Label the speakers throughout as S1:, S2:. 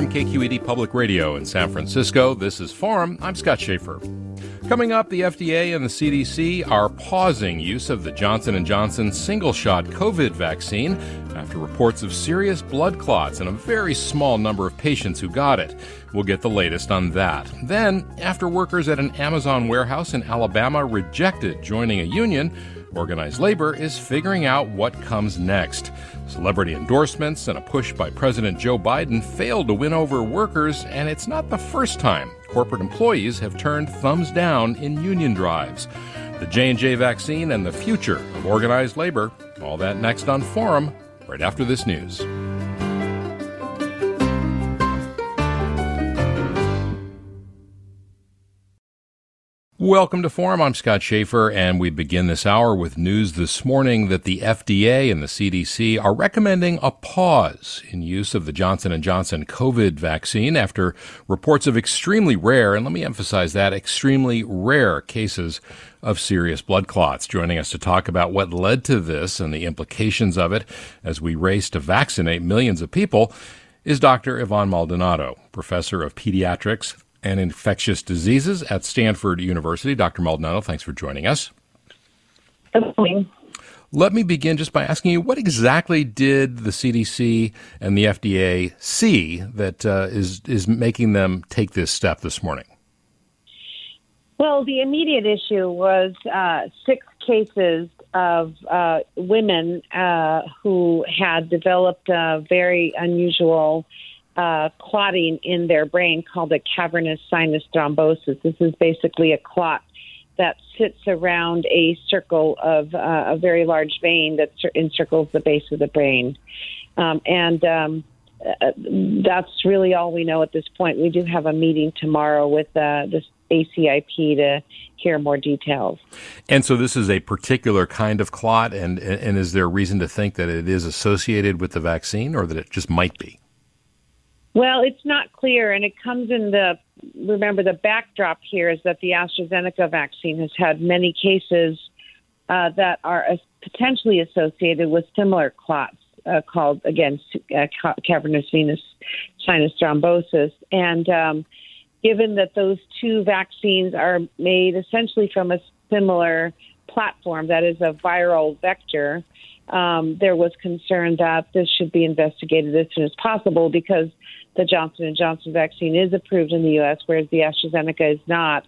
S1: From KQED Public Radio in San Francisco, this is Forum. I'm Scott Shafer. Coming up, the FDA and the CDC are pausing use of the Johnson & Johnson single-shot COVID vaccine after reports of serious blood clots in a very small number of patients who got it. We'll get the latest on that. Then, after workers at an Amazon warehouse in Alabama rejected joining a union, Organized labor is figuring out what comes next. Celebrity endorsements and a push by President Joe Biden failed to win over workers, and it's not the first time corporate employees have turned thumbs down in union drives. The J&J vaccine and the future of organized labor, all that next on Forum right after this news. Welcome to Forum. I'm Scott Shafer, and we begin this hour with news this morning that the FDA and the CDC are recommending a pause in use of the Johnson & Johnson COVID vaccine after reports of extremely rare, and let me emphasize that, extremely rare cases of serious blood clots. Joining us to talk about what led to this and the implications of it as we race to vaccinate millions of people is Dr. Yvonne Maldonado, professor of pediatrics and Infectious Diseases at Stanford University. Dr. Maldonado, thanks for joining us.
S2: Good morning.
S1: Let me begin just by asking you what exactly did the CDC and the FDA see that uh, is is making them take this step this morning?
S2: Well, the immediate issue was uh, six cases of uh, women uh, who had developed a very unusual uh, clotting in their brain called a cavernous sinus thrombosis. This is basically a clot that sits around a circle of uh, a very large vein that encircles the base of the brain. Um, and um, uh, that's really all we know at this point. We do have a meeting tomorrow with uh, the ACIP to hear more details.
S1: And so, this is a particular kind of clot, and and is there reason to think that it is associated with the vaccine, or that it just might be?
S2: Well, it's not clear, and it comes in the remember the backdrop here is that the AstraZeneca vaccine has had many cases uh, that are potentially associated with similar clots uh, called again uh, cavernous venous sinus thrombosis, and um, given that those two vaccines are made essentially from a similar platform, that is a viral vector. Um, there was concern that this should be investigated as soon as possible because the Johnson and Johnson vaccine is approved in the U.S., whereas the AstraZeneca is not.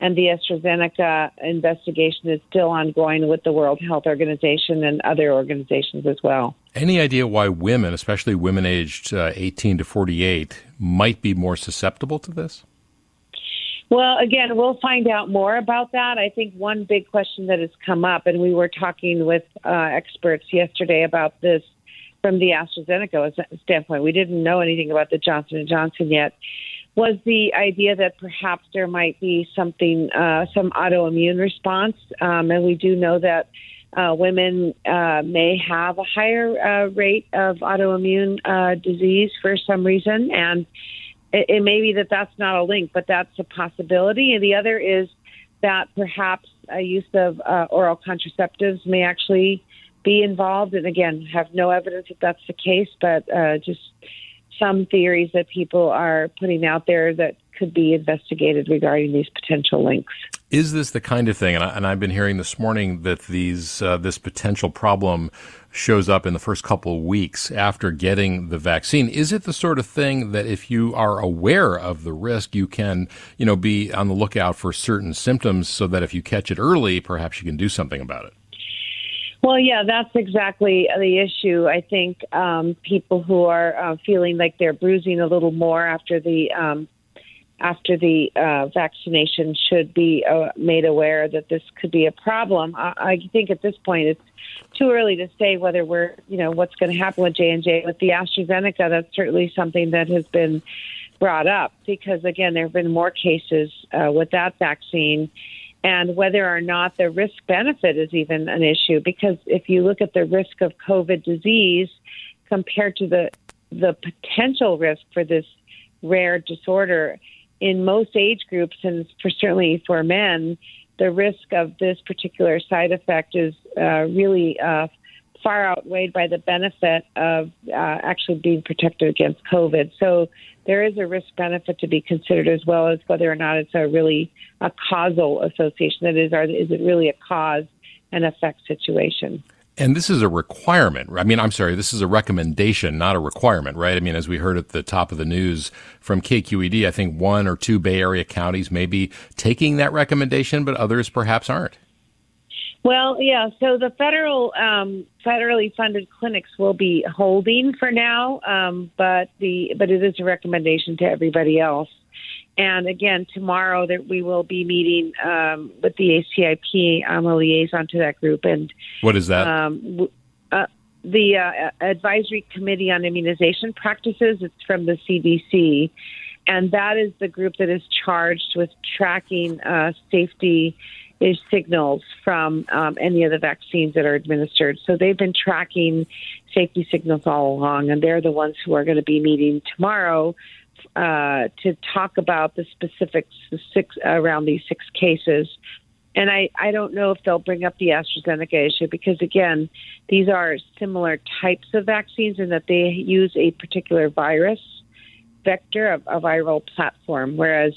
S2: And the AstraZeneca investigation is still ongoing with the World Health Organization and other organizations as well.
S1: Any idea why women, especially women aged uh, 18 to 48, might be more susceptible to this?
S2: Well, again, we'll find out more about that. I think one big question that has come up, and we were talking with uh, experts yesterday about this from the AstraZeneca standpoint, we didn't know anything about the Johnson and Johnson yet. Was the idea that perhaps there might be something, uh, some autoimmune response, um, and we do know that uh, women uh, may have a higher uh, rate of autoimmune uh, disease for some reason, and it, it may be that that's not a link, but that's a possibility. And the other is that perhaps a use of uh, oral contraceptives may actually be involved. And again, have no evidence that that's the case, but uh, just some theories that people are putting out there that could be investigated regarding these potential links.
S1: Is this the kind of thing? And, I, have been hearing this morning that these uh, this potential problem shows up in the first couple of weeks after getting the vaccine. Is it the sort of thing that if you are aware of the risk, you can, you know, be on the lookout for certain symptoms so that if you catch it early, perhaps you can do something about it?
S2: Well, yeah, that's exactly the issue. I think um, people who are uh, feeling like they're bruising a little more after the um, after the uh, vaccination should be uh, made aware that this could be a problem. I, I think at this point it's too early to say whether we're, you know, what's going to happen with J and J with the AstraZeneca. That's certainly something that has been brought up because again, there have been more cases uh, with that vaccine and whether or not the risk benefit is even an issue. Because if you look at the risk of COVID disease compared to the the potential risk for this rare disorder in most age groups, and for certainly for men, the risk of this particular side effect is uh, really uh, far outweighed by the benefit of uh, actually being protected against COVID. So there is a risk benefit to be considered as well as whether or not it's a really a causal association. That is, are, is it really a cause and effect situation?
S1: And this is a requirement. I mean, I'm sorry, this is a recommendation, not a requirement, right? I mean, as we heard at the top of the news from KQED, I think one or two Bay Area counties may be taking that recommendation, but others perhaps aren't.
S2: Well, yeah. So the federal, um, federally funded clinics will be holding for now, um, but the but it is a recommendation to everybody else. And again, tomorrow that we will be meeting um, with the ACIP. I'm a liaison to that group. And
S1: what is that? Um,
S2: uh, the uh, Advisory Committee on Immunization Practices. It's from the CDC, and that is the group that is charged with tracking uh, safety signals from um, any of the vaccines that are administered. So they've been tracking safety signals all along, and they're the ones who are going to be meeting tomorrow uh, to talk about the specifics the six, around these six cases. And I, I don't know if they'll bring up the AstraZeneca issue because, again, these are similar types of vaccines in that they use a particular virus vector, a, a viral platform, whereas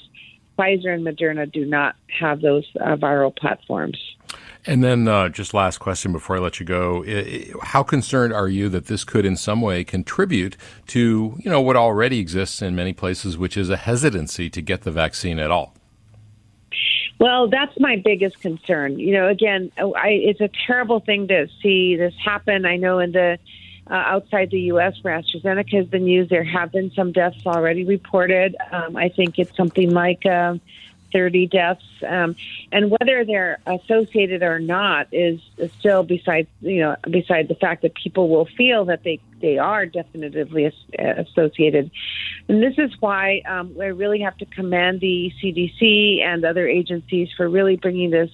S2: Pfizer and Moderna do not have those uh, viral platforms.
S1: And then, uh, just last question before I let you go: How concerned are you that this could, in some way, contribute to you know what already exists in many places, which is a hesitancy to get the vaccine at all?
S2: Well, that's my biggest concern. You know, again, I, it's a terrible thing to see this happen. I know in the uh, outside the U.S. where AstraZeneca has been used, there have been some deaths already reported. Um, I think it's something like uh, 30 deaths, um, and whether they're associated or not is, is still beside you know beside the fact that people will feel that they they are definitively associated, and this is why um, we really have to commend the CDC and other agencies for really bringing this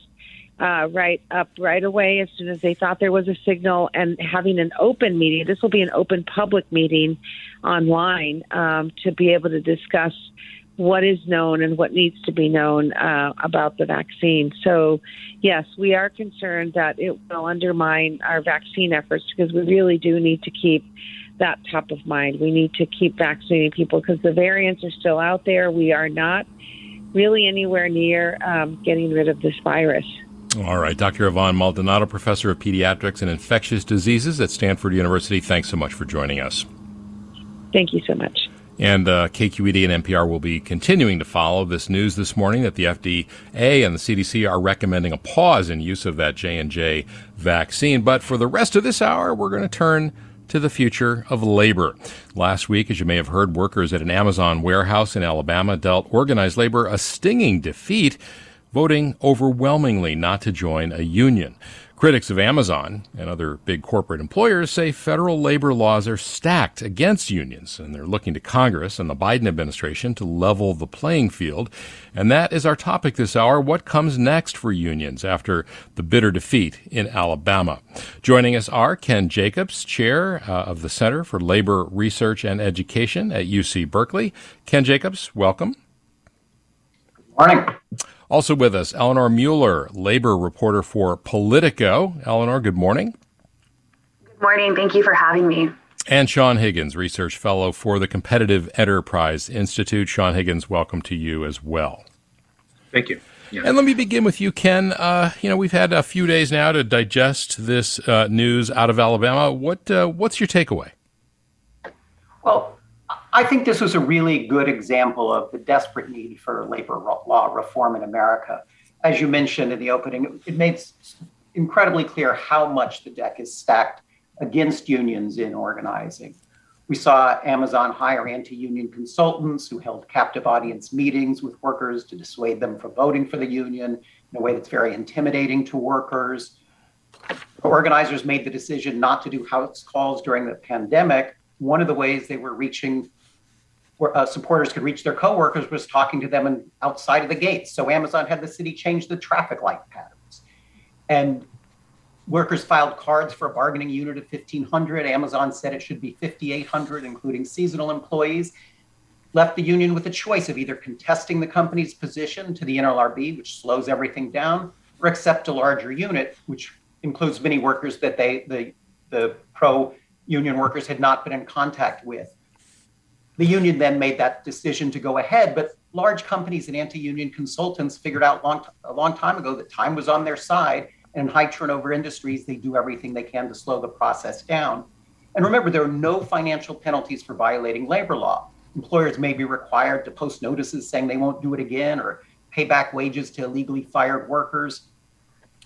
S2: uh, right up right away as soon as they thought there was a signal and having an open meeting. This will be an open public meeting online um, to be able to discuss what is known and what needs to be known uh, about the vaccine. So, yes, we are concerned that it will undermine our vaccine efforts because we really do need to keep that top of mind. We need to keep vaccinating people because the variants are still out there. We are not really anywhere near um, getting rid of this virus.
S1: All right. Dr. Yvonne Maldonado, professor of pediatrics and infectious diseases at Stanford University, thanks so much for joining us.
S2: Thank you so much.
S1: And uh, KQED and NPR will be continuing to follow this news this morning that the FDA and the CDC are recommending a pause in use of that J&J vaccine. But for the rest of this hour, we're going to turn to the future of labor. Last week, as you may have heard, workers at an Amazon warehouse in Alabama dealt organized labor a stinging defeat voting overwhelmingly not to join a union. Critics of Amazon and other big corporate employers say federal labor laws are stacked against unions, and they're looking to Congress and the Biden administration to level the playing field. And that is our topic this hour. What comes next for unions after the bitter defeat in Alabama? Joining us are Ken Jacobs, chair uh, of the Center for Labor Research and Education at UC Berkeley. Ken Jacobs, welcome.
S3: Good morning.
S1: Also with us, Eleanor Mueller, labor reporter for Politico. Eleanor, good morning.
S4: Good morning. Thank you for having me.
S1: And Sean Higgins, Research Fellow for the Competitive Enterprise Institute. Sean Higgins, welcome to you as well.
S4: Thank you.
S1: Yeah. And let me begin with you, Ken. Uh, you know, we've had a few days now to digest this uh, news out of Alabama. What uh, what's your takeaway?
S3: Well, I think this was a really good example of the desperate need for labor law reform in America. As you mentioned in the opening, it made incredibly clear how much the deck is stacked against unions in organizing. We saw Amazon hire anti union consultants who held captive audience meetings with workers to dissuade them from voting for the union in a way that's very intimidating to workers. Organizers made the decision not to do house calls during the pandemic. One of the ways they were reaching uh, supporters could reach their coworkers was talking to them in, outside of the gates. So Amazon had the city change the traffic light patterns. And Workers filed cards for a bargaining unit of 1,500. Amazon said it should be 5,800, including seasonal employees. Left the union with a choice of either contesting the company's position to the NLRB, which slows everything down, or accept a larger unit, which includes many workers that they the the pro union workers had not been in contact with. The union then made that decision to go ahead, but large companies and anti-union consultants figured out long, a long time ago that time was on their side and in high turnover industries, they do everything they can to slow the process down. And remember, there are no financial penalties for violating labor law. Employers may be required to post notices saying they won't do it again or pay back wages to illegally fired workers,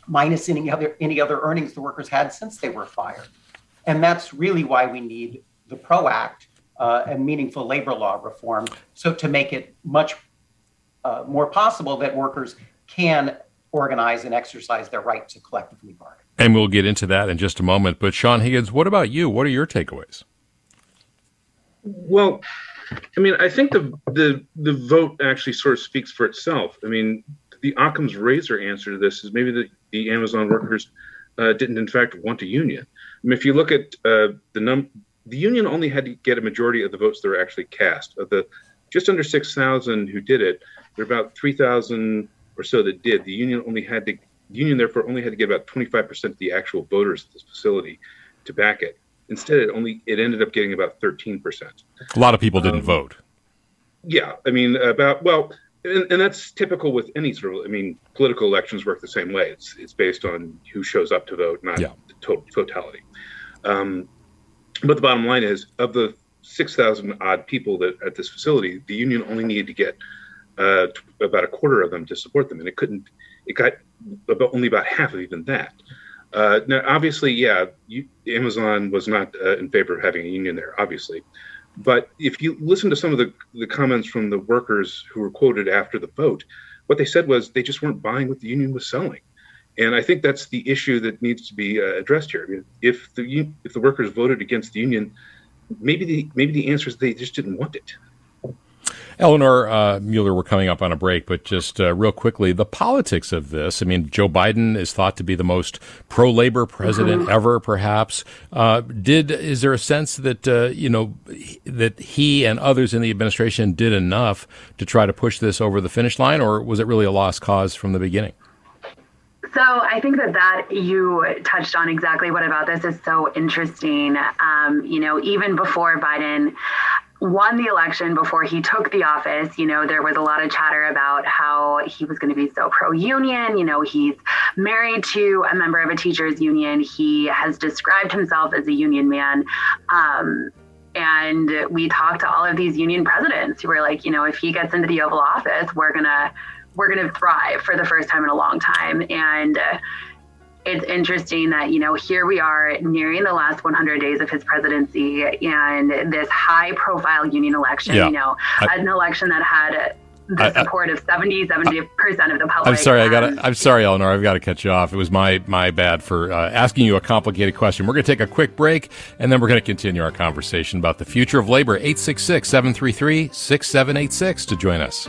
S3: minus any other, any other earnings the workers had since they were fired. And that's really why we need the PRO Act uh, and meaningful labor law reform so to make it much uh, more possible that workers can organize and exercise their right to collectively bargain.
S1: And we'll get into that in just a moment. But Sean Higgins, what about you? What are your takeaways?
S4: Well, I mean, I think the the the vote actually sort of speaks for itself. I mean, the Occam's razor answer to this is maybe the, the Amazon workers uh, didn't in fact want a union. I mean, if you look at uh, the num, the union only had to get a majority of the votes that were actually cast. Of the just under six thousand who did it, there are about three thousand or so that did. The union only had to the union therefore only had to get about 25% of the actual voters at this facility to back it. Instead, it only it ended up getting about 13%.
S1: A lot of people didn't um, vote.
S4: Yeah, I mean about well, and, and, that's typical with any sort of. I mean, political elections work the same way. It's it's based on who shows up to vote, not yeah. the total totality. Um, but the bottom line is, of the 6,000 odd people that at this facility, the union only needed to get uh, about a quarter of them to support them, and it couldn't. It got about only about half of even that. Uh, now, obviously, yeah, you, Amazon was not uh, in favor of having a union there, obviously. But if you listen to some of the, the comments from the workers who were quoted after the vote, what they said was they just weren't buying what the union was selling. And I think that's the issue that needs to be uh, addressed here. I mean, if the if the workers voted against the union, maybe the maybe the answer is they just didn't want it.
S1: Eleanor uh, Mueller, we're coming up on a break, but just uh, real quickly, the politics of this. I mean, Joe Biden is thought to be the most pro-labor president mm-hmm. ever, perhaps. Uh, did is there a sense that uh, you know that he and others in the administration did enough to try to push this over the finish line, or was it really a lost cause from the beginning?
S5: So I think that that you touched on exactly what about this is so interesting. Um, you know, even before Biden won the election before he took the office, you know, there was a lot of chatter about how he was going to be so pro union. You know, he's married to a member of a teachers union. He has described himself as a union man. Um, and we talked to all of these union presidents who were like, you know, if he gets into the Oval Office, we're gonna we're gonna thrive for the first time in a long time. And uh, it's interesting that you know here we are nearing the last 100 days of his presidency and this high profile union election yeah. you know I, an election that had the support I, of 70 70 percent of the public.
S1: I'm sorry i got i'm sorry eleanor i've got to cut you off. It was my my bad for uh, asking you a complicated question. We're going to take a quick break and then we're going to continue our conversation about the future of labor. 866 733 6786 to join us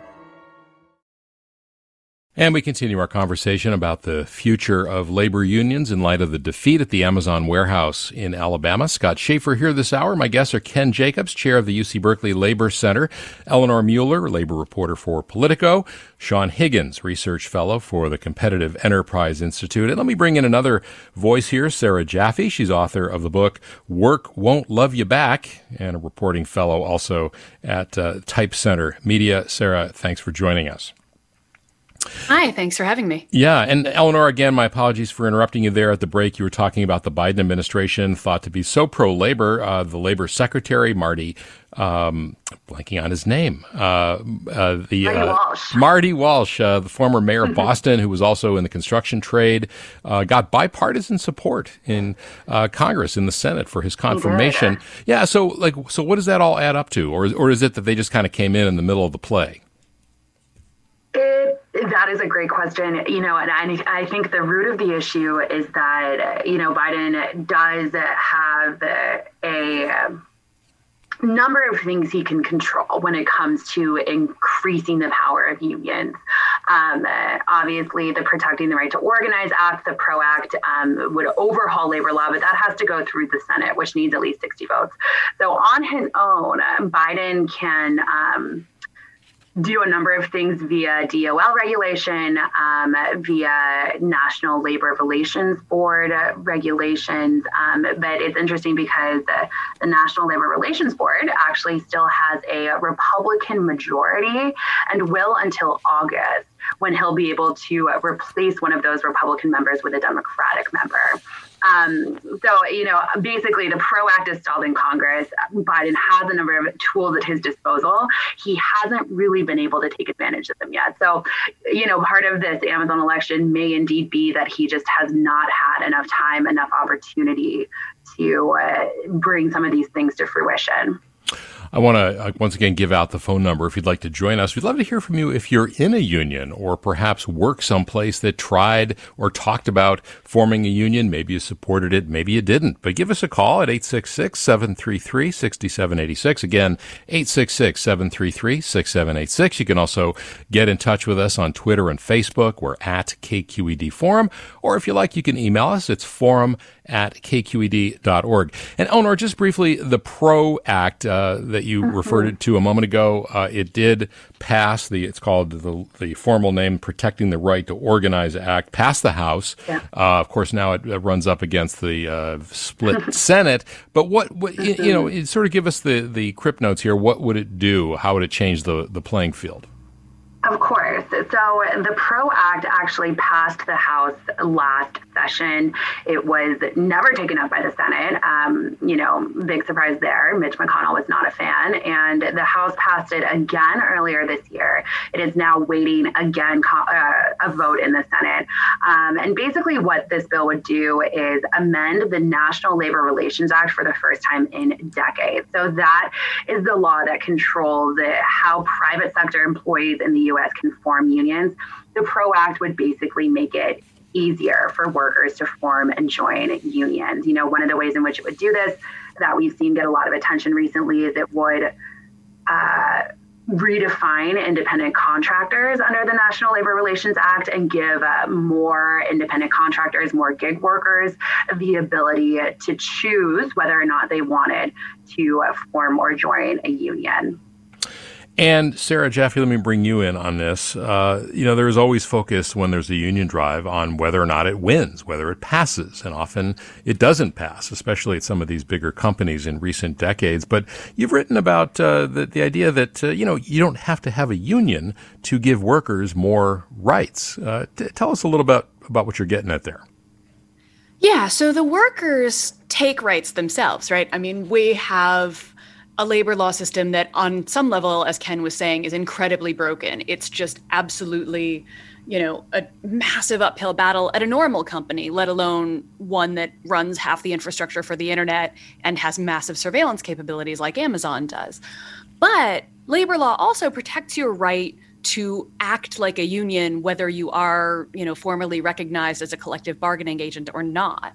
S1: And we continue our conversation about the future of labor unions in light of the defeat at the Amazon warehouse in Alabama. Scott Shafer here this hour. My guests are Ken Jacobs, chair of the UC Berkeley Labor Center, Eleanor Mueller, labor reporter for Politico, Sean Higgins, research fellow for the Competitive Enterprise Institute. And let me bring in another voice here, Sarah Jaffe. She's author of the book Work Won't Love You Back and a reporting fellow also at uh, Type Center Media. Sarah, thanks for joining us.
S6: Hi, thanks for having me.
S1: Yeah, and Eleanor, again, my apologies for interrupting you there at the break. You were talking about the Biden administration thought to be so pro labor. Uh, the labor secretary, Marty, um, blanking on his name, uh, uh, the
S5: Marty
S1: uh,
S5: Walsh,
S1: Marty Walsh uh, the former mayor of Boston, who was also in the construction trade, uh, got bipartisan support in Congress in the Senate for his confirmation. Yeah, so like, so what does that all add up to, or or is it that they just kind of came in in the middle of the play?
S5: That is a great question. You know, and I, I think the root of the issue is that, you know, Biden does have a, number of things he can control when it comes to increasing the power of unions. Um, obviously, the Protecting the Right to Organize Act, the PRO Act, um, would overhaul labor law, but that has to go through the Senate, which needs at least 60 votes. So, on his own, Biden can. Um, do a number of things via DOL regulation, um, via National Labor Relations Board regulations. Um, but it's interesting because the, the, National Labor Relations Board actually still has a Republican majority and will until August when he'll be able to replace one of those Republican members with a Democratic member. Um, so, you know, basically the PRO Act is stalled in Congress. Biden has a number of tools at his disposal. He hasn't really been able to take advantage of them yet. So, you know, part of this Amazon election may indeed be that he just has not had enough time, enough opportunity to uh, bring some of these things to fruition.
S1: I want to uh, once again give out the phone number if you'd like to join us. We'd love to hear from you if you're in a union or perhaps work someplace that tried or talked about forming a union. Maybe you supported it, maybe you didn't. But give us a call at 866 733 6786. Again, 866 733 6786. You can also get in touch with us on Twitter and Facebook. We're at KQED Forum. Or if you like, you can email us. It's forum at kqed.org. And Eleanor, just briefly, the PRO Act uh, that you mm-hmm. referred to a moment ago, uh, it did pass the, it's called the, the formal name Protecting the Right to Organize Act, passed the House. Yeah. Uh, of course, now it, it, runs up against the uh, split Senate. But what, what mm-hmm. you know, it sort of give us the, the crypt notes here. What would it do? How would it change the, the playing field?
S5: Of course. So the PRO Act actually passed the House last session. It was never taken up by the Senate. Um, you know, big surprise there. Mitch McConnell was not a fan. And the House passed it again earlier this year. It is now waiting again uh, a vote in the Senate. Um, and basically, what this bill would do is amend the National Labor Relations Act for the first time in decades. So that is the law that controls how private sector employees in the U.S. can form unions. The PRO Act would basically make it easier for workers to form and join unions. You know, one of the ways in which it would do this that we've seen get a lot of attention recently is it would uh, redefine independent contractors under the National Labor Relations Act and give uh, more independent contractors, more gig workers, the ability to choose whether or not they wanted to uh, form or join a union.
S1: And Sarah Jaffe, let me bring you in on this. Uh, you know, there is always focus when there's a union drive on whether or not it wins, whether it passes, and often it doesn't pass, especially at some of these bigger companies in recent decades. But you've written about uh, the, the idea that uh, you know you don't have to have a union to give workers more rights. Uh, t- tell us a little bit about what you're getting at there.
S6: Yeah, so the workers take rights themselves, right? I mean, we have a labor law system that, on some level, as Ken was saying, is incredibly broken. It's just absolutely, you know, a massive uphill battle at a normal company, let alone one that runs half the infrastructure for the internet and has massive surveillance capabilities like Amazon does. But labor law also protects your right to act like a union whether you are you know formally recognized as a collective bargaining agent or not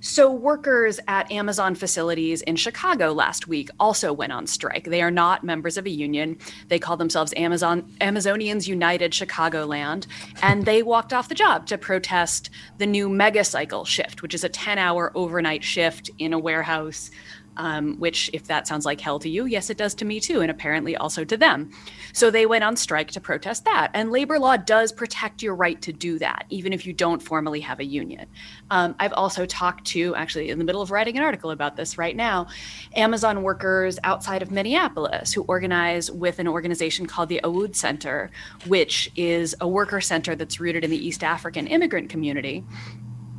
S6: so, workers at Amazon facilities in Chicago last week also went on strike. They are not members of a union. They call themselves Amazon Amazonians United Chicagoland, and they walked off the job to protest the new mega cycle shift, which is a 10-hour overnight shift in a warehouse um, which, if that sounds like hell to you, yes, it does to me too, and apparently also to them. So they went on strike to protest that. And labor law does protect your right to do that, even if you don't formally have a union. Um, I've also talked to, actually, in the middle of writing an article about this right now, Amazon workers outside of Minneapolis who organize with an organization called the Awood Center, which is a worker center that's rooted in the East African immigrant community.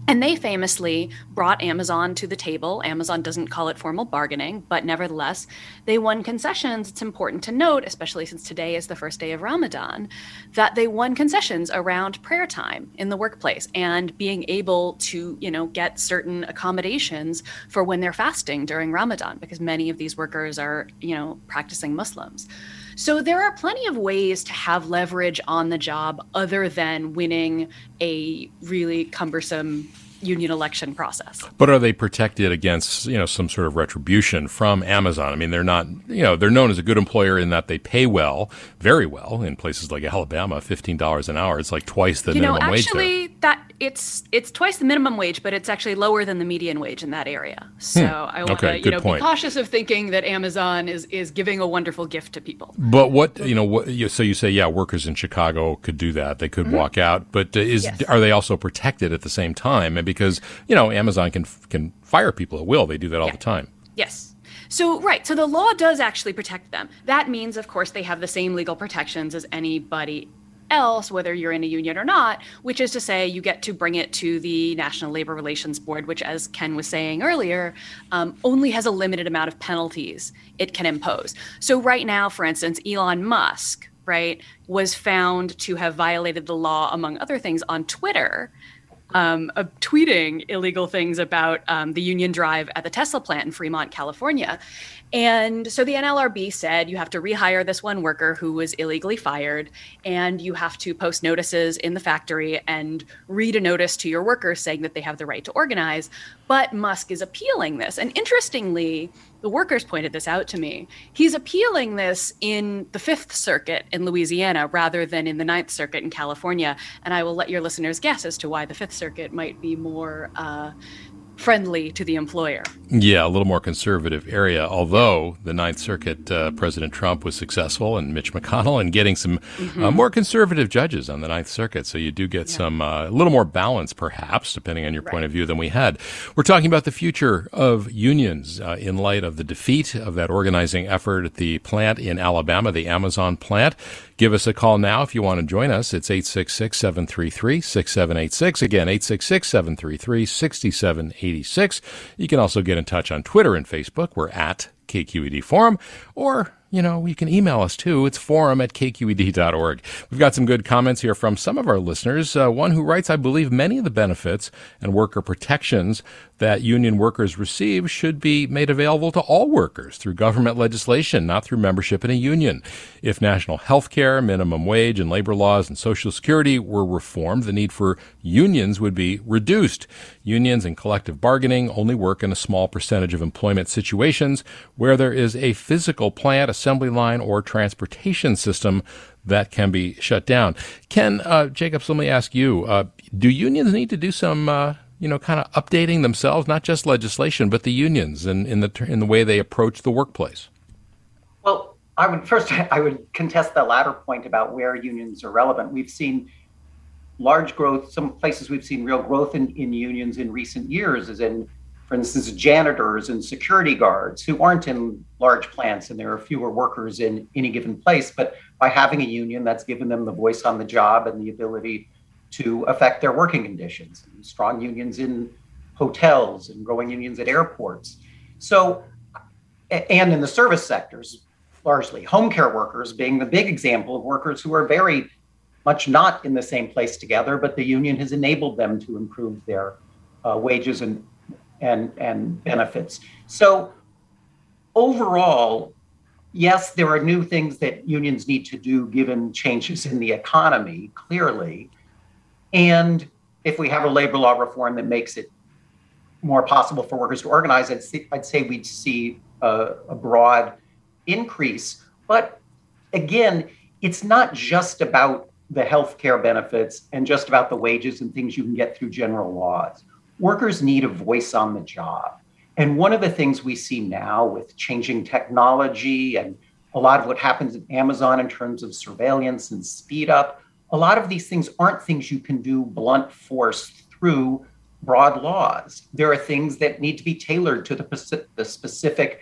S6: And they famously brought Amazon to the table. Amazon doesn't call it formal bargaining, but nevertheless, they won concessions. It's important to note, especially since today is the first day of Ramadan, that they won concessions around prayer time in the workplace and being able to, you know, get certain accommodations for when they're fasting during Ramadan, because many of these workers are, you know, practicing Muslims. So there are plenty of ways to have leverage on the job other than winning a really cumbersome union election process.
S1: But are they protected against, you know, some sort of retribution from Amazon? I mean, they're not, you know, they're known as a good employer in that they pay well, very well in places like Alabama, $15 an hour. It's like twice the
S6: you
S1: minimum
S6: know,
S1: wage.
S6: Actually, that it's it's twice the minimum wage, but it's actually lower than the median wage in that area. So hmm. I want to, okay, you know, point. be cautious of thinking that Amazon is is giving a wonderful gift to people.
S1: But what, you know, what so you say yeah, workers in Chicago could do that. They could mm-hmm. walk out, but is yes. are they also protected at the same time? Because, you know, Amazon can can fire people at will. They do that all yeah. the time.
S6: Yes. So, right. So the law does actually protect them. That means, of course, they have the same legal protections as anybody else, whether you're in a union or not, which is to say, you get to bring it to the National Labor Relations Board, which, as Ken was saying earlier, um, only has a limited amount of penalties it can impose. So, right now, for instance, Elon Musk, right, was found to have violated the law, among other things, on Twitter. Um, uh, tweeting illegal things about um, the union drive at the Tesla plant in Fremont, California. And so the NLRB said you have to rehire this one worker who was illegally fired, and you have to post notices in the factory and read a notice to your workers saying that they have the right to organize. But Musk is appealing this. And interestingly, the workers pointed this out to me. He's appealing this in the Fifth Circuit in Louisiana rather than in the Ninth Circuit in California. And I will let your listeners guess as to why the Fifth Circuit might be more. Uh, friendly to the employer.
S1: Yeah, a little more conservative area. Although the Ninth Circuit, uh, President Trump was successful, and Mitch McConnell, in getting some uh, mm-hmm. uh, more conservative judges on the Ninth Circuit. So you do get yeah. some uh, a little more balance, perhaps, depending on your right. point of view, than we had. We're talking about the future of unions uh, in light of the defeat of that organizing effort at the plant in Alabama, the Amazon plant. Give us a call now if you want to join us. It's 866 733 6786. Again, 866 733 6786. You can also get in touch on Twitter and Facebook. We're at KQED Forum, or you know, you can email us too. It's forum at kqed.org. We've got some good comments here from some of our listeners. Uh, one who writes, I believe many of the benefits and worker protections that union workers receive should be made available to all workers through government legislation, not through membership in a union. If national health care, minimum wage, and labor laws and social security were reformed, the need for unions would be reduced. Unions and collective bargaining only work in a small percentage of employment situations where there is a physical plant, assembly line, or transportation system that can be shut down. Ken uh, Jacobs, let me ask you: uh, Do unions need to do some, uh, you know, kind of updating themselves, not just legislation, but the unions and in, in the in the way they approach the workplace?
S3: Well, I would first I would contest the latter point about where unions are relevant. We've seen large growth. Some places we've seen real growth in, in unions in recent years is in for instance, janitors and security guards who aren't in large plants and there are fewer workers in any given place. But by having a union, that's given them the voice on the job and the ability to affect their working conditions. Strong unions in hotels and growing unions at airports. So and in the service sectors, largely home care workers being the big example of workers who are very much not in the same place together, but the union has enabled them to improve their uh, wages and and and benefits. So overall, yes, there are new things that unions need to do given changes in the economy, clearly. And if we have a labor law reform that makes it more possible for workers to organize, I'd, see, I'd say we'd see a, a broad increase. But again, it's not just about the health care benefits and just about the wages and things you can get through general laws. Workers need a voice on the job. And one of the things we see now with changing technology and a lot of what happens at Amazon in terms of surveillance and speed up, a lot of these things aren't things you can do blunt force through broad laws. There are things that need to be tailored to the, the specific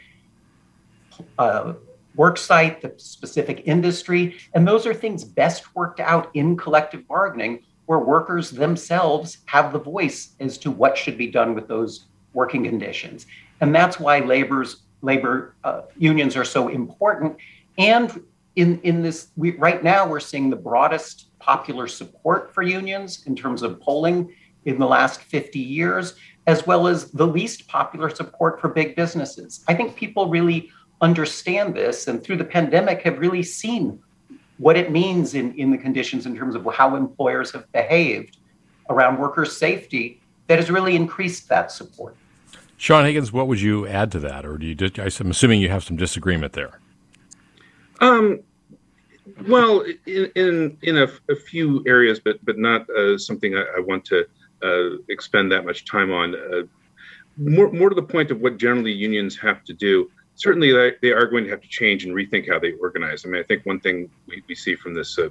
S3: uh, work site, the specific industry. And those are things best worked out in collective bargaining, where workers themselves have the voice as to what should be done with those working conditions. And that's why labor's labor uh, unions are so important. And in, in this, we, right now, we're seeing the broadest popular support for unions in terms of polling in the last 50 years, as well as the least popular support for big businesses. I think people really understand this and through the pandemic have really seen what it means in, in the conditions in terms of how employers have behaved around workers' safety that has really increased that support.
S1: Sean Higgins, what would you add to that, or do you? I'm assuming you have some disagreement there.
S4: Um, well, in in, in a, a few areas, but but not uh, something I, I, want to uh, expend that much time on. Uh, more more to the point of what generally unions have to do. Certainly, they, are going to have to change and rethink how they organize. I mean, I think one thing we, we see from this uh,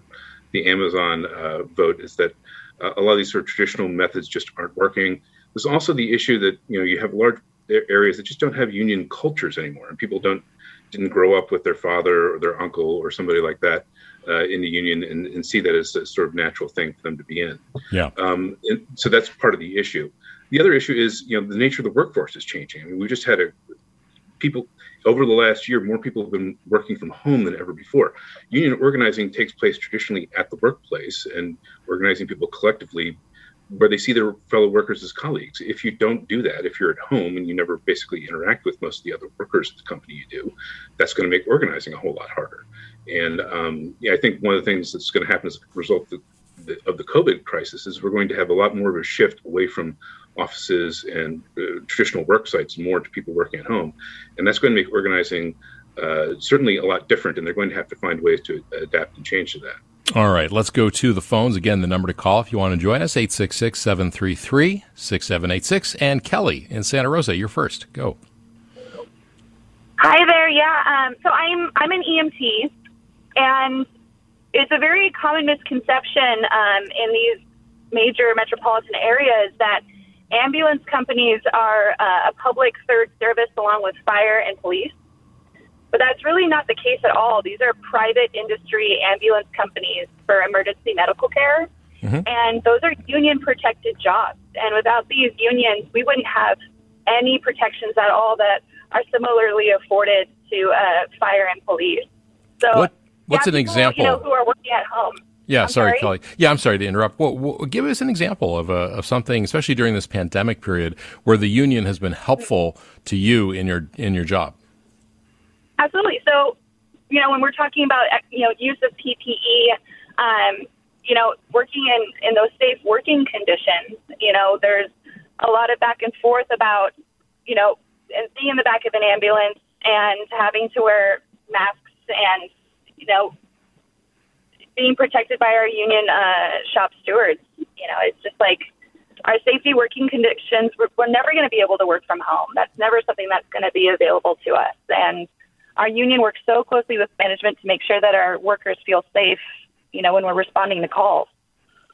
S4: the Amazon uh, vote is that uh, a lot of these sort of traditional methods just aren't working there's also the issue that you know you have large areas that just don't have union cultures anymore, and people don't didn't grow up with their father or their uncle or somebody like that uh, in the union and, and, see that as a sort of natural thing for them to be in.
S1: Yeah. Um,
S4: so that's part of the issue. The other issue is you know the nature of the workforce is changing. I mean, we just had a people over the last year, more people have been working from home than ever before. Union organizing takes place traditionally at the workplace, and organizing people collectively where they see their fellow workers as colleagues. If you don't do that, if you're at home and you never basically interact with most of the other workers at the company you do, that's going to make organizing a whole lot harder. And um, yeah, I think one of the things that's going to happen as a result of the, of the COVID crisis is we're going to have a lot more of a shift away from offices and uh, traditional work sites more to people working at home. And that's going to make organizing uh, certainly a lot different, and they're going to have to find ways to adapt and change to that.
S1: All right, let's go to the phones. Again, the number to call if you want to join us, 866-733-6786. And Kelly in Santa Rosa, you're first. Go.
S7: Hi there. Yeah, um, so I'm, I'm an EMT, and it's a very common misconception um, in these major metropolitan areas that ambulance companies are uh, a public third service along with fire and police. But that's really not the case at all. These are private industry ambulance companies for emergency medical care. Mm-hmm. And those are union protected jobs. And without these unions, we wouldn't have any protections at all that are similarly afforded to uh, fire and police. So,
S1: what, what's
S7: yeah,
S1: an
S7: people,
S1: example?
S7: You know, who are working at home.
S1: Yeah, sorry,
S7: sorry,
S1: Kelly. Yeah, I'm sorry to interrupt. Well, well, give us an example of, a, of something, especially during this pandemic period, where the union has been helpful to you in your in your job.
S7: Absolutely. So, you know, when we're talking about you know use of PPE, um, you know, working in in those safe working conditions, you know, there's a lot of back and forth about, you know, and being in the back of an ambulance and having to wear masks and, you know, being protected by our union uh, shop stewards. You know, it's just like our safety working conditions. We're, we're never going to be able to work from home. That's never something that's going to be available to us. And our union works so closely with management to make sure that our workers feel safe, you know, when we're responding to calls.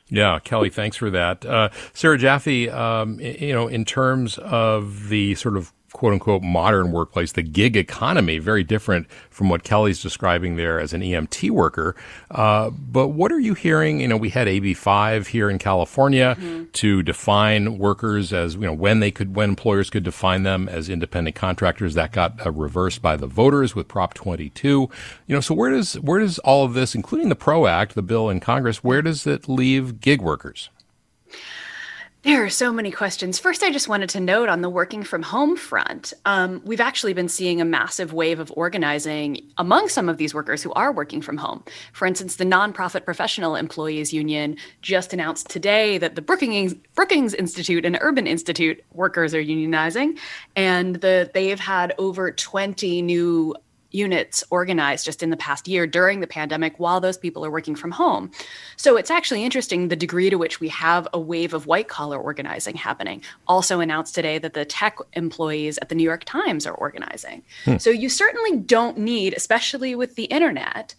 S1: Yeah, Kelly, thanks for that. Uh, Sarah Jaffe, um, you know, in terms of the sort of quote unquote modern workplace, the gig economy, very different from what Kelly's describing there as an EMT worker. Uh, but what are you hearing? You know, we had AB5 here in California mm-hmm. to define workers as, you know, when they could, when employers could define them as independent contractors. That got uh, reversed by the voters with Prop 22. You know, so where does, where does all of this, including the PRO Act, the bill in Congress, where does it leave gig workers?
S6: There are so many questions. First, I just wanted to note on the working from home front, um, we've actually been seeing a massive wave of organizing among some of these workers who are working from home. For instance, the Nonprofit Professional Employees Union just announced today that the Brookings, Brookings Institute and Urban Institute workers are unionizing, and the, they've had over 20 new units organized just in the past year during the pandemic while those people are working from home. So it's actually interesting the degree to which we have a wave of white collar organizing happening. Also announced today that the tech employees at the New York Times are organizing. Hmm. So you certainly don't need, especially with the internet,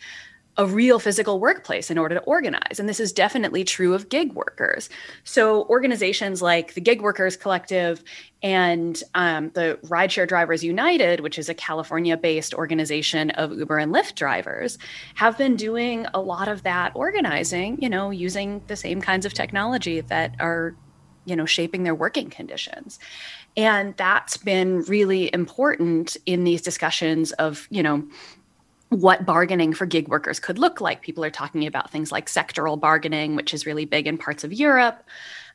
S6: a real physical workplace in order to organize. And this is definitely true of gig workers. So, organizations like the Gig Workers Collective and um, the Rideshare Drivers United, which is a California based organization of Uber and Lyft drivers, have been doing a lot of that organizing, you know, using the same kinds of technology that are, you know, shaping their working conditions. And that's been really important in these discussions of, you know, what bargaining for gig workers could look like. People are talking about things like sectoral bargaining, which is really big in parts of Europe.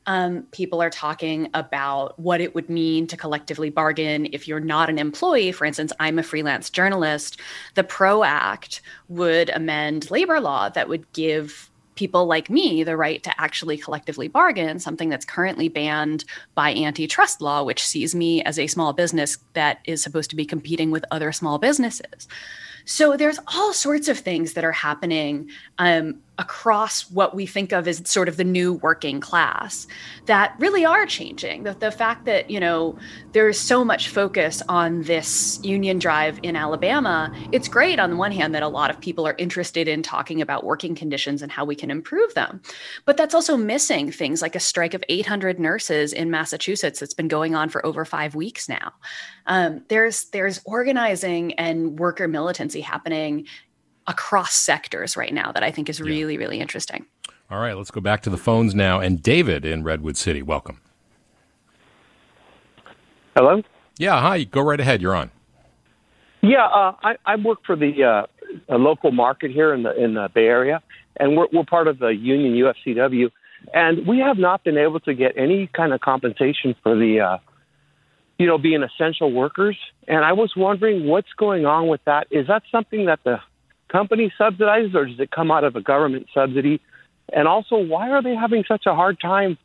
S6: Um, people are talking about what it would mean to collectively bargain if you're not an employee. For instance, I'm a freelance journalist. The PRO Act would amend labor law that would give people like me the right to actually collectively bargain, something that's currently banned by antitrust law, which sees me as a small business that is supposed to be competing with other small businesses. So there's all sorts of things that are happening um, across what we think of as sort of the new working class that really are changing. The, the fact that, you know, there's so much focus on this union drive in Alabama, it's great on the one hand that a lot of people are interested in talking about working conditions and how we can improve them. But that's also missing things like a strike of 800 nurses in Massachusetts that's been going on for over five weeks now. Um, there's there's organizing and worker militancy happening across sectors right now that I think is really, yeah. really interesting.
S1: All right, let's go back to the phones now. And David in Redwood City, welcome.
S8: Hello?
S1: Yeah, hi. Go right ahead. You're on.
S8: Yeah, uh, I, I work for the uh, local market here in the in the Bay Area, and we're, we're part of the union UFCW, and we have not been able to get any kind of compensation for the, uh, you know, being essential workers. And I was wondering what's going on with that. Is that something that the company subsidizes, or does it come out of a government subsidy? And also, why are they having such a hard time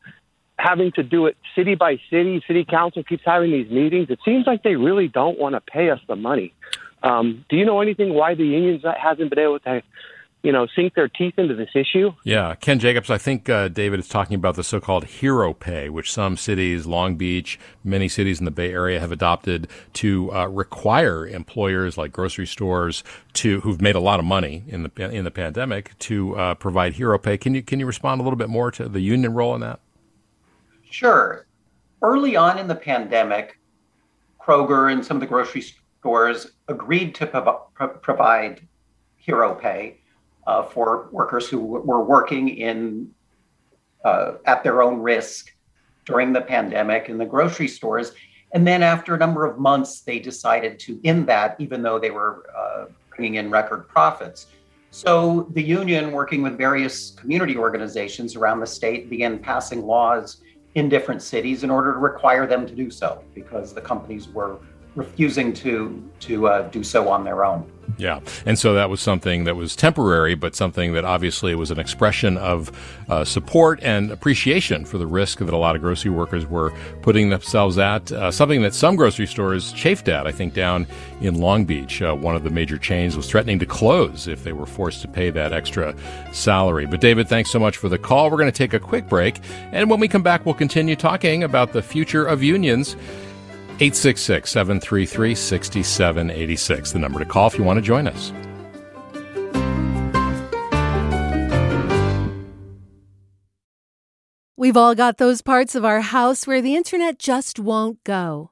S8: having to do it city by city? City council keeps having these meetings. It seems like they really don't want to pay us the money. Um, do you know anything why the unions hasn't been able to you know, sink their teeth into this issue.
S1: Yeah, Ken Jacobs, I think uh, David is talking about the so-called hero pay, which some cities, Long Beach, many cities in the Bay Area have adopted to uh, require employers like grocery stores to who've made a lot of money in the in the pandemic to uh, provide hero pay. Can you can you respond a little bit more to the union role in that?
S3: Sure. Early on in the pandemic, Kroger and some of the grocery stores agreed to pro- provide hero pay uh, for workers who were working in uh, at their own risk during the pandemic in the grocery stores. And then after a number of months, they decided to end that, even though they were uh, bringing in record profits. So the union, working with various community organizations around the state, began passing laws in different cities in order to require them to do so because the companies were refusing to to uh, do so on their own.
S1: Yeah, and so that was something that was temporary, but something that obviously was an expression of uh, support and appreciation for the risk that a lot of grocery workers were putting themselves at. Uh, something that some grocery stores chafed at. I think down in Long Beach, uh, one of the major chains was threatening to close if they were forced to pay that extra salary. But David, thanks so much for the call. We're going to take a quick break, and when we come back, we'll continue talking about the future of unions. 866 733 6786, the number to call if you want to join us.
S9: We've all got those parts of our house where the internet just won't go.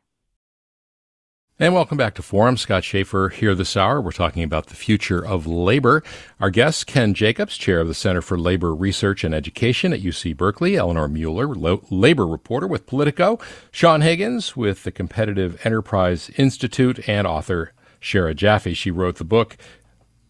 S1: And welcome back to Forum. Scott Shafer here this hour. We're talking about the future of labor. Our guest, Ken Jacobs, chair of the Center for Labor Research and Education at UC Berkeley, Eleanor Mueller, lo- labor reporter with Politico, Sean Higgins with the Competitive Enterprise Institute, and author Sarah Jaffe. She wrote the book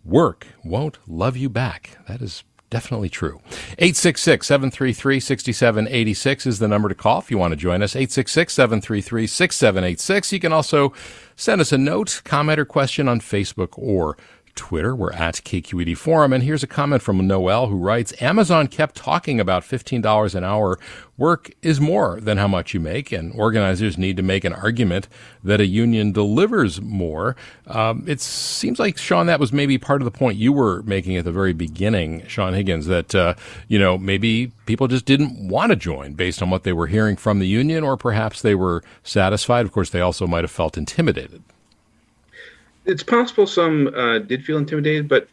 S1: Work Won't Love You Back. That is definitely true. 866 733 6786 is the number to call if you want to join us. 866 733 6786. You can also send us a note, comment, or question on Facebook or Twitter. We're at KQED Forum. And here's a comment from Noel who writes Amazon kept talking about $15 an hour. Work is more than how much you make, and organizers need to make an argument that a union delivers more. Um, it seems like, Sean, that was maybe part of the point you were making at the very beginning, Sean Higgins, that, uh, you know, maybe people just didn't want to join based on what they were hearing from the union, or perhaps they were satisfied. Of course, they also might have felt intimidated
S4: it's possible some uh, did feel intimidated, but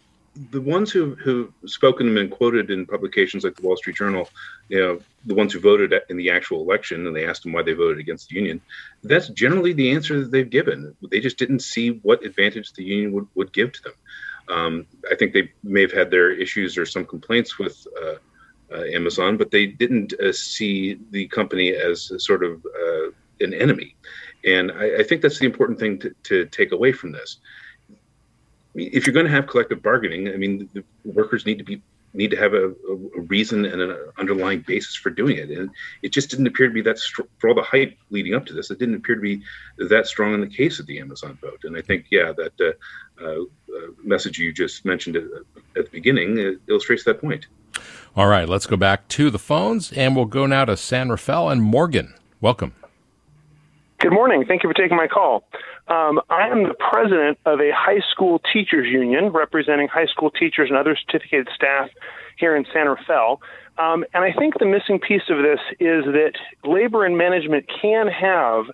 S4: the ones who who spoken and been quoted in publications like the Wall Street Journal, you know, the ones who voted in the actual election and they asked them why they voted against the union, that's generally the answer that they've given. They just didn't see what advantage the union would, would give to them. Um, I think they may have had their issues or some complaints with uh, uh, Amazon, but they didn't uh, see the company as sort of uh, an enemy. And I, I think that's the important thing to, to take away from this. If you're going to have collective bargaining, I mean, the workers need to be need to have a, a, reason and an underlying basis for doing it. And it just didn't appear to be that str- for all the hype leading up to this. It didn't appear to be that strong in the case of the Amazon vote. And I think, yeah, that uh, uh, message you just mentioned at, at the beginning illustrates that point.
S1: All right, let's go back to the phones, and we'll go now to San Rafael and Morgan. Welcome.
S10: Good morning. Thank you for taking my call. Um, I am the president of a high school teachers union representing high school teachers and other certificated staff here in San Rafael. Um, and I think the missing piece of this is that labor and management can have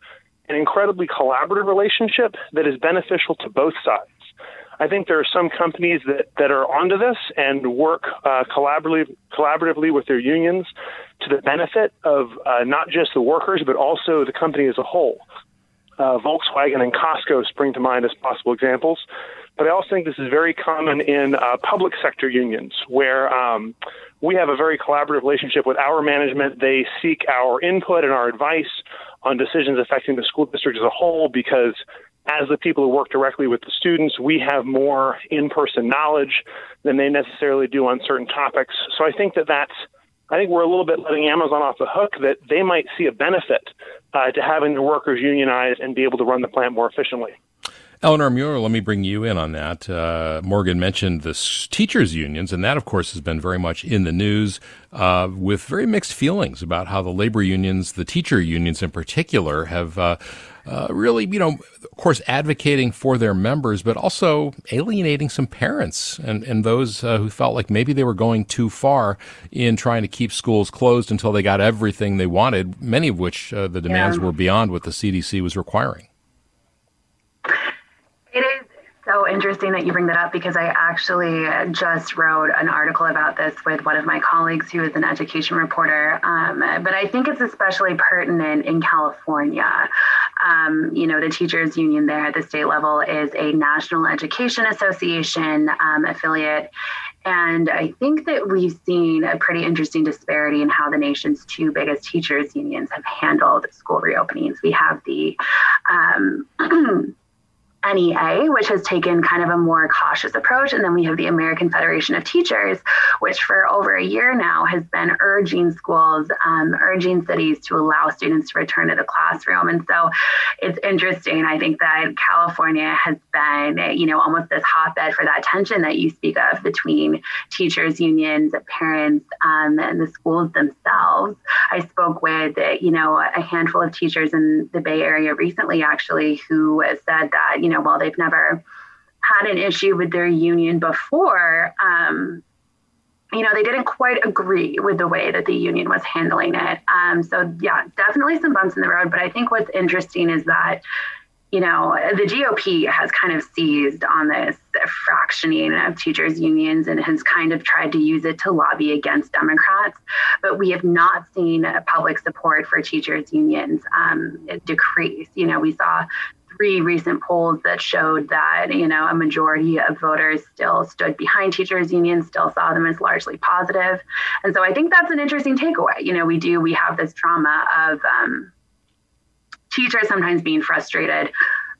S10: an incredibly collaborative relationship that is beneficial to both sides. I think there are some companies that, that are onto this and work uh, collaboratively, collaboratively with their unions to the benefit of uh, not just the workers, but also the company as a whole. Uh, Volkswagen and Costco spring to mind as possible examples. But I also think this is very common in uh, public sector unions where um, we have a very collaborative relationship with our management. They seek our input and our advice on decisions affecting the school district as a whole because as the people who work directly with the students, we have more in person knowledge than they necessarily do on certain topics. So I think that that's, I think we're a little bit letting Amazon off the hook that they might see a benefit uh, to having their workers unionize and be able to run the plant more efficiently.
S1: Eleanor Mueller, let me bring you in on that. Uh, Morgan mentioned the teachers' unions, and that, of course, has been very much in the news uh, with very mixed feelings about how the labor unions, the teacher unions in particular, have uh, uh, really, you know, of course, advocating for their members, but also alienating some parents and, and those uh, who felt like maybe they were going too far in trying to keep schools closed until they got everything they wanted, many of which uh, the demands yeah. were beyond what the CDC was requiring.
S5: It is so interesting that you bring that up because I actually just wrote an article about this with one of my colleagues who is an education reporter. Um, but I think it's especially pertinent in California. Um, you know, the teachers union there at the state level is a National Education Association um, affiliate. And I think that we've seen a pretty interesting disparity in how the nation's two biggest teachers unions have handled school reopenings. We have the um, NEA, which has taken kind of a more cautious approach. And then we have the American Federation of Teachers, which for over a year now has been urging schools, um, urging cities to allow students to return to the classroom. And so it's interesting. I think that California has been, you know, almost this hotbed for that tension that you speak of between teachers, unions, parents, um, and the schools themselves. I spoke with, you know, a handful of teachers in the Bay Area recently, actually, who said that, you know, know, while they've never had an issue with their union before, um, you know, they didn't quite agree with the way that the union was handling it. Um, so, yeah, definitely some bumps in the road. But I think what's interesting is that, you know, the GOP has kind of seized on this fractioning of teachers' unions and has kind of tried to use it to lobby against Democrats. But we have not seen public support for teachers' unions um, decrease. You know, we saw three recent polls that showed that you know a majority of voters still stood behind teachers unions still saw them as largely positive. And so i think that's an interesting takeaway. You know we do we have this trauma of um, teachers sometimes being frustrated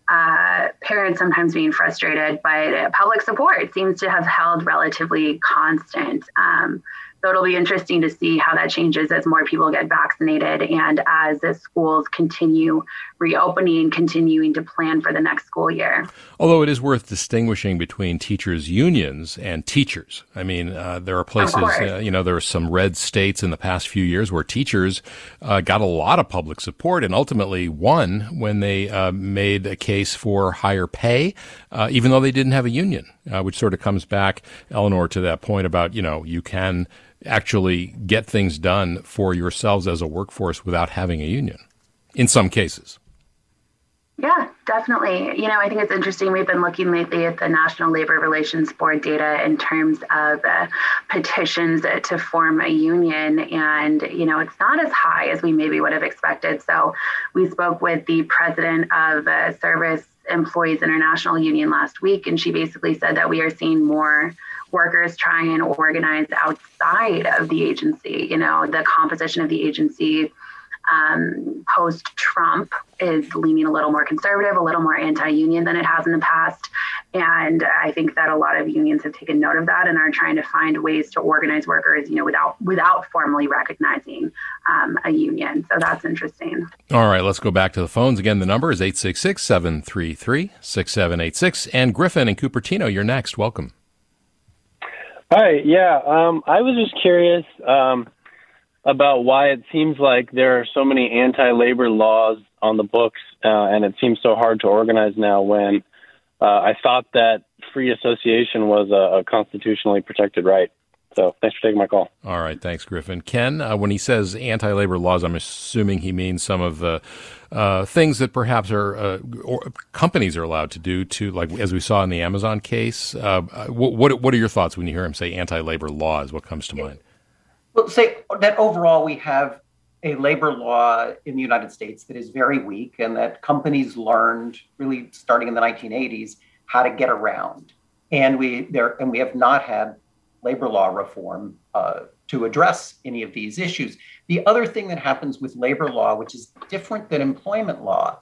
S5: uh, parents sometimes being frustrated but public support seems to have held relatively constant um, so it'll be interesting to see how that changes as more people get vaccinated and as the schools continue reopening, continuing to plan for the next school year.
S1: Although it is worth distinguishing between teachers' unions and teachers. I mean, uh, there are places, uh, you know, there are some red states in the past few years where teachers uh, got a lot of public support and ultimately won when they uh, made a case for higher pay, uh, even though they didn't have a union, uh, which sort of comes back, Eleanor, to that point about, you know, you can actually get things done for yourselves as a workforce without having a union in some cases.
S5: Yeah, definitely. You know, I think it's interesting. We've been looking lately at the National Labor Relations Board data in terms of uh, petitions to form a union. And, you know, it's not as high as we maybe would have expected. So we spoke with the president of uh, Service Employees International Union last week, and she basically said that we are seeing more workers try and organize outside of the agency. You know, the composition of the agency um, post Trump is leaning a little more conservative, a little more anti union than it has in the past. And I think that a lot of unions have taken note of that and are trying to find ways to organize workers, you know, without without formally recognizing um, a union. So that's interesting.
S1: All right, let's go back to the phones again. The number is 866 733 6786. And Griffin and Cupertino, you're next. Welcome.
S11: Hi, yeah. Um, I was just curious um, about why it seems like there are so many anti labor laws on the books uh, and it seems so hard to organize now when uh, I thought that free association was a, a constitutionally protected right. So thanks for taking my call.
S1: All right, thanks, Griffin. Ken, uh, when he says anti-labor laws, I'm assuming he means some of the uh, things that perhaps are uh, companies are allowed to do to, like as we saw in the Amazon case. Uh, what, what, what are your thoughts when you hear him say anti-labor laws? What comes to mind?
S3: Well, say that overall we have a labor law in the United States that is very weak, and that companies learned really starting in the 1980s how to get around. And we there and we have not had labor law reform uh, to address any of these issues. The other thing that happens with labor law, which is different than employment law,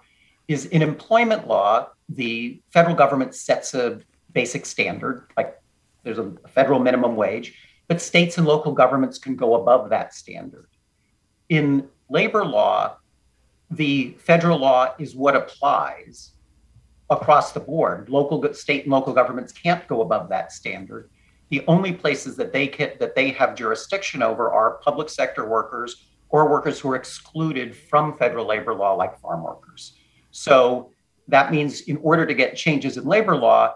S3: is in employment law, the federal government sets a basic standard, like there's a federal minimum wage, but states and local governments can go above that standard. In labor law, the federal law is what applies across the board. Local, state, and local governments can't go above that standard the only places that they can, that they have jurisdiction over are public sector workers or workers who are excluded from federal labor law, like farm workers. So that means in order to get changes in labor law,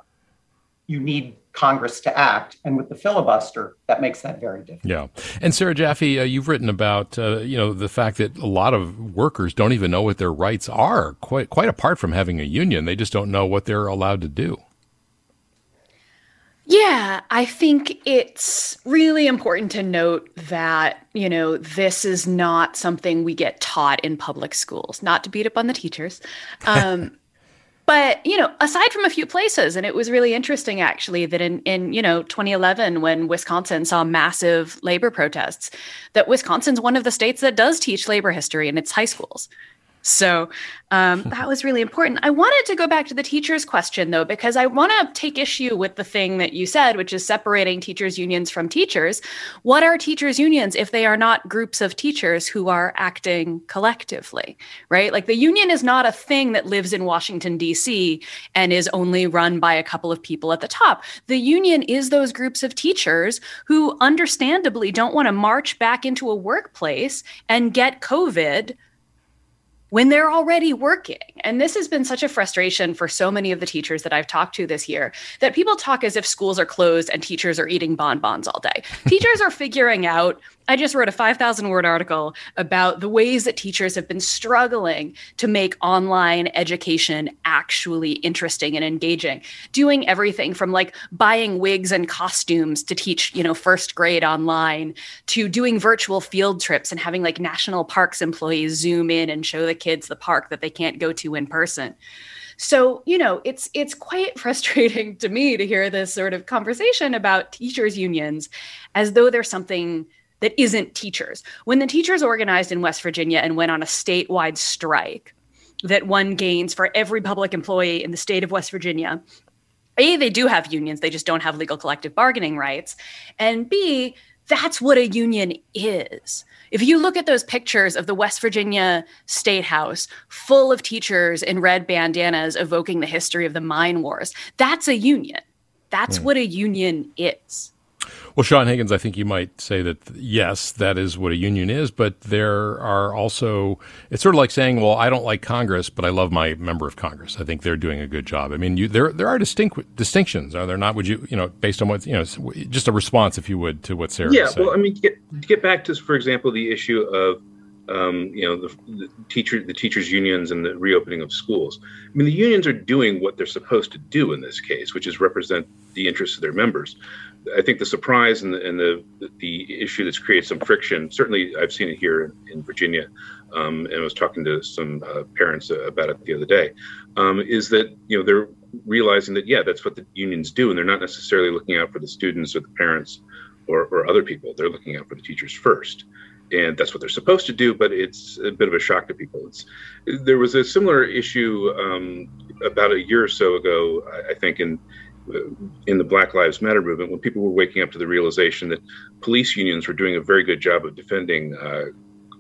S3: you need Congress to act, and with the filibuster, that makes that very difficult.
S1: Yeah, and Sarah Jaffe, uh, you've written about uh, you know the fact that a lot of workers don't even know what their rights are. Quite quite apart from having a union, they just don't know what they're allowed to do.
S6: Yeah, I think it's really important to note that, you know, this is not something we get taught in public schools, not to beat up on the teachers. Um, but, you know, aside from a few places, and it was really interesting actually that in, in, you know, 2011, when Wisconsin saw massive labor protests, that Wisconsin's one of the states that does teach labor history in its high schools. So um, that was really important. I wanted to go back to the teachers question, though, because I want to take issue with the thing that you said, which is separating teachers' unions from teachers. What are teachers' unions if they are not groups of teachers who are acting collectively, right? Like the union is not a thing that lives in Washington, D.C. and is only run by a couple of people at the top. The union is those groups of teachers who understandably don't want to march back into a workplace and get COVID when they're already working. And this has been such a frustration for so many of the teachers that I've talked to this year that people talk as if schools are closed and teachers are eating bonbons all day. teachers are figuring out I just wrote a 5,000 word article about the ways that teachers have been struggling to make online education actually interesting and engaging, doing everything from like buying wigs and costumes to teach, you know, first grade online to doing virtual field trips and having like national parks employees zoom in and show the kids the park that they can't go to in person. So, you know, it's it's quite frustrating to me to hear this sort of conversation about teachers unions as though there's something that isn't teachers. When the teachers organized in West Virginia and went on a statewide strike that won gains for every public employee in the state of West Virginia, A, they do have unions, they just don't have legal collective bargaining rights. And B, that's what a union is. If you look at those pictures of the West Virginia State House full of teachers in red bandanas evoking the history of the mine wars, that's a union. That's mm. what a union is.
S1: Well, Sean Higgins, I think you might say that yes, that is what a union is, but there are also, it's sort of like saying, well, I don't like Congress, but I love my member of Congress. I think they're doing a good job. I mean, you, there, there are distinct distinctions, are there not? Would you, you know, based on what, you know, just a response, if you would, to what Sarah
S4: Yeah, well, I mean, get, get back to, for example, the issue of, um, you know, the, the, teacher, the teachers' unions and the reopening of schools. I mean, the unions are doing what they're supposed to do in this case, which is represent the interests of their members. I think the surprise and the, and the the issue that's created some friction. Certainly, I've seen it here in, in Virginia, um, and I was talking to some uh, parents about it the other day. Um, is that you know they're realizing that yeah, that's what the unions do, and they're not necessarily looking out for the students or the parents or, or other people. They're looking out for the teachers first and that's what they're supposed to do. But it's a bit of a shock to people. It's there was a similar issue um, about a year or so ago, I think, in in the Black Lives Matter movement when people were waking up to the realization that police unions were doing a very good job of defending uh,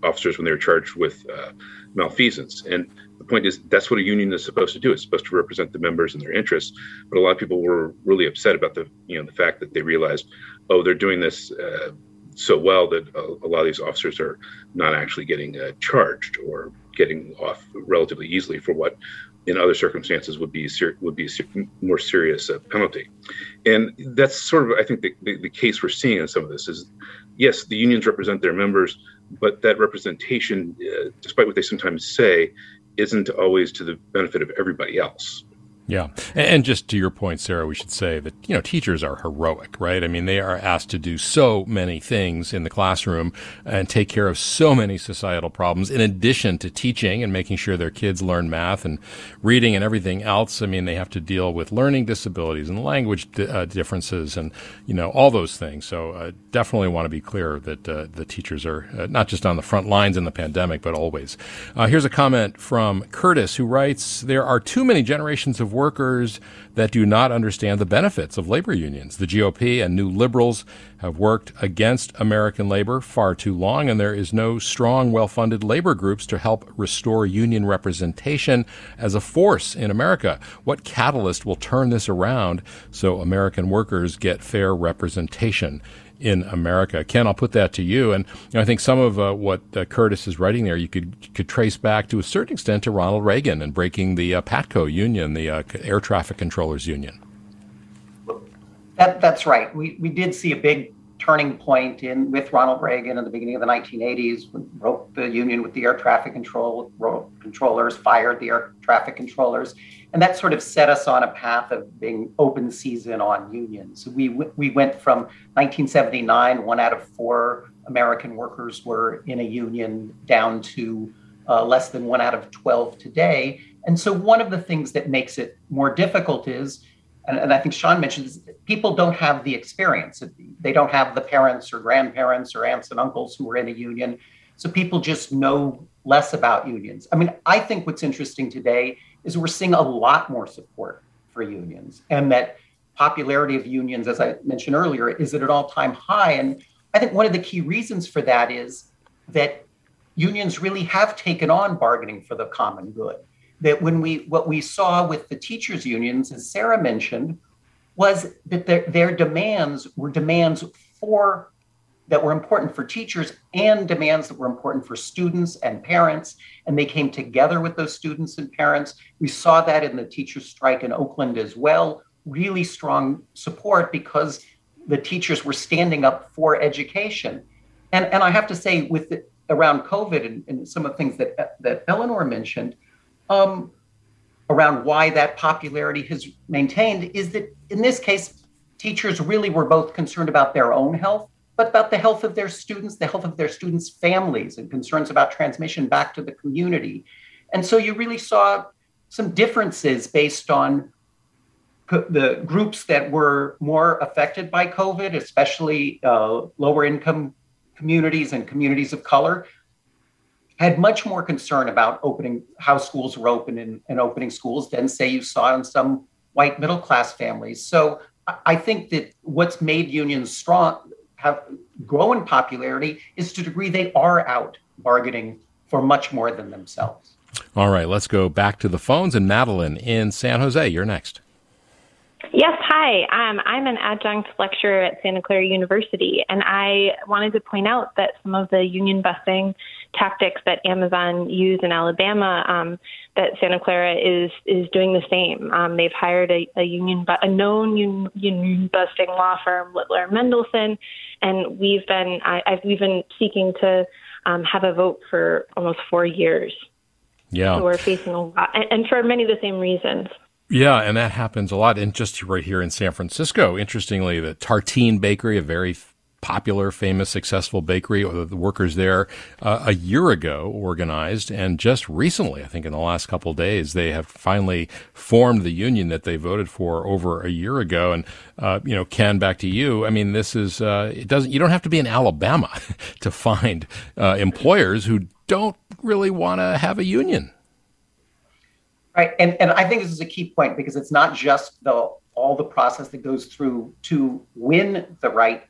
S4: officers when they were charged with uh, malfeasance. And the point is, that's what a union is supposed to do. It's supposed to represent the members and their interests. But a lot of people were really upset about the, you know, the fact that they realized, oh, they're doing this uh, so well that a, lot of these officers are not actually getting uh, charged or getting off relatively easily for what in other circumstances would be ser- would be a more serious uh, penalty. And that's sort of I think the, the, the, case we're seeing in some of this is yes, the unions represent their members, but that representation, uh, despite what they sometimes say, isn't always to the benefit of everybody else.
S1: Yeah. And just to your point, Sarah, we should say that, you know, teachers are heroic, right? I mean, they are asked to do so many things in the classroom and take care of so many societal problems in addition to teaching and making sure their kids learn math and reading and everything else. I mean, they have to deal with learning disabilities and language uh, differences and, you know, all those things. So uh, definitely want to be clear that uh, the teachers are uh, not just on the front lines in the pandemic, but always. Uh, here's a comment from Curtis who writes, there are too many generations of workers that do not understand the benefits of labor unions. The GOP and new liberals have worked against American labor far too long, and there is no strong, well funded labor groups to help restore union representation as a force in America. What catalyst will turn this around so American workers get fair representation? In America. Ken, I'll put that to you. And you know, I think some of uh, what uh, Curtis is writing there, you could could trace back to a certain extent to Ronald Reagan and breaking the uh, PATCO union, the uh, air traffic controllers union.
S3: That, that's right. We, we did see a big turning point in with Ronald Reagan in the beginning of the 1980s, when broke the union with the air traffic control controllers, fired the air traffic controllers, and that sort of set us on a path of being open season on unions. We we went from 1979, one out of four American workers were in a union, down to uh, less than one out of 12 today. And so, one of the things that makes it more difficult is and, and I think Sean mentioned this, people don't have the experience. They don't have the parents or grandparents or aunts and uncles who were in a union. So people just know less about unions. I mean, I think what's interesting today is we're seeing a lot more support for unions and that popularity of unions, as I mentioned earlier, is at an all-time high. And I think one of the key reasons for that is that unions really have taken on bargaining for the common good that when we what we saw with the teachers unions as sarah mentioned was that their, their demands were demands for that were important for teachers and demands that were important for students and parents. And they came together with those students and parents. We saw that in the teachers' strike in Oakland as well. Really strong support because the teachers were standing up for education. And, and I have to say, with the, around COVID and, and, some of the things that, that Eleanor mentioned, um, around why that popularity has maintained, is that in this case, teachers really were both concerned about their own health but about the health of their students, the health of their students' families, and concerns about transmission back to the community. And so you really saw some differences based on the groups that were more affected by COVID, especially uh, lower income communities and communities of color, had much more concern about opening how schools were open and, and opening schools than, say, you saw in some white middle class families. So I think that what's made unions strong have grown popularity is to the degree they are out bargaining for much more than themselves.
S1: All right, let's go back to the phones. And Madeline in San Jose, you're next.
S12: Yes, hi. Um, I'm an adjunct lecturer at Santa Clara University, and I wanted to point out that some of the union busing tactics that Amazon used in Alabama, um, that Santa Clara is is doing the same. Um, they've hired a, a union, bu- a known union, union busting law firm, Littler Mendelson, and we've been I, I've we've been seeking to um, have a vote for almost four years.
S1: Yeah,
S12: so we're facing a lot, and, and for many of the same reasons.
S1: Yeah, and that happens a lot. And just right here in San Francisco, interestingly, the Tartine Bakery, a very popular, famous, successful bakery, or the workers there uh, a year ago organized, and just recently, I think in the last couple days, they have finally formed the union that they voted for over a year ago. And uh, you know, Ken, back to you. I mean, this is uh, it doesn't. You don't have to be in Alabama to find uh, employers who don't really want to have a union.
S3: Right. And, and I think this is a key point because it's not just the all the process that goes through to win the right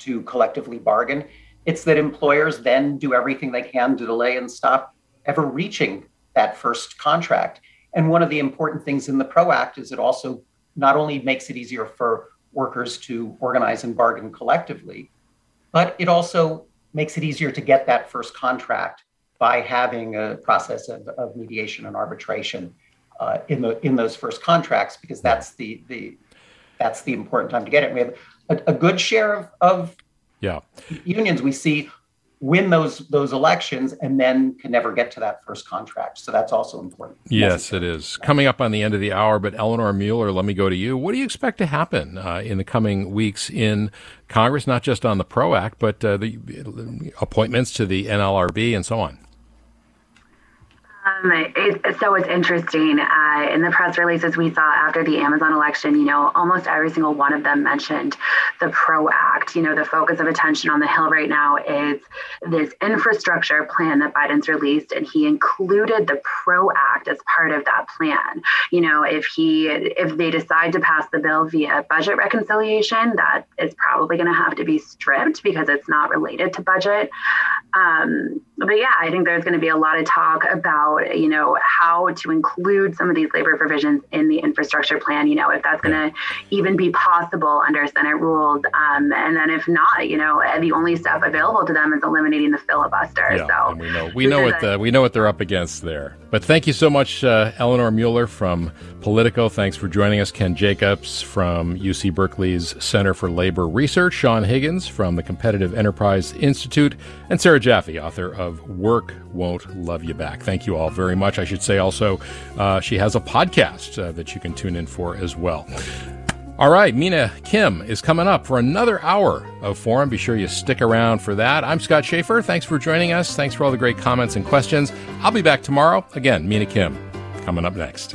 S3: to collectively bargain. It's that employers then do everything they can to delay and stop ever reaching that first contract. And one of the important things in the PRO Act is it also not only makes it easier for workers to organize and bargain collectively, but it also makes it easier to get that first contract by having a process of, of mediation and arbitration uh, in the in those first contracts because that's the the that's the important time to get it. We have a, a good share of, of
S1: yeah
S3: unions we see win those those elections and then can never get to that first contract. So that's also important.
S1: Yes, it is. Coming up on the end of the hour, but Eleanor Mueller, let me go to you. What do you expect to happen uh, in the coming weeks in Congress, not just on the PRO Act, but uh, the appointments to the NLRB and so on?
S5: Um, it, so it's interesting. Uh, in the press releases we saw after the Amazon election, you know, almost every single one of them mentioned the PRO Act. You know, the focus of attention on the Hill right now is this infrastructure plan that Biden's released, and he included the PRO Act as part of that plan. You know, if he if they decide to pass the bill via budget reconciliation, that is probably going to have to be stripped because it's not related to budget. Um, but yeah, I think there's going to be a lot of talk about, you know, how to include some of these labor provisions in the infrastructure plan, you know, if that's going to even be possible under Senate rules. Um, and then if not, you know, the only stuff available to them is eliminating the filibuster.
S1: Yeah,
S5: so
S1: and we know, we know what the, we know what they're up against there. But thank you so much, uh, Eleanor Mueller from Politico. Thanks for joining us. Ken Jacobs from UC Berkeley's Center for Labor Research, Sean Higgins from the Competitive Enterprise Institute, and Sarah Jaffe, author of of Work Won't Love You Back. Thank you all very much. I should say also, uh, she has a podcast uh, that you can tune in for as well. All right, Mina Kim is coming up for another hour of Forum. Be sure you stick around for that. I'm Scott Shafer. Thanks for joining us. Thanks for all the great comments and questions. I'll be back tomorrow. Again, Mina Kim coming up next.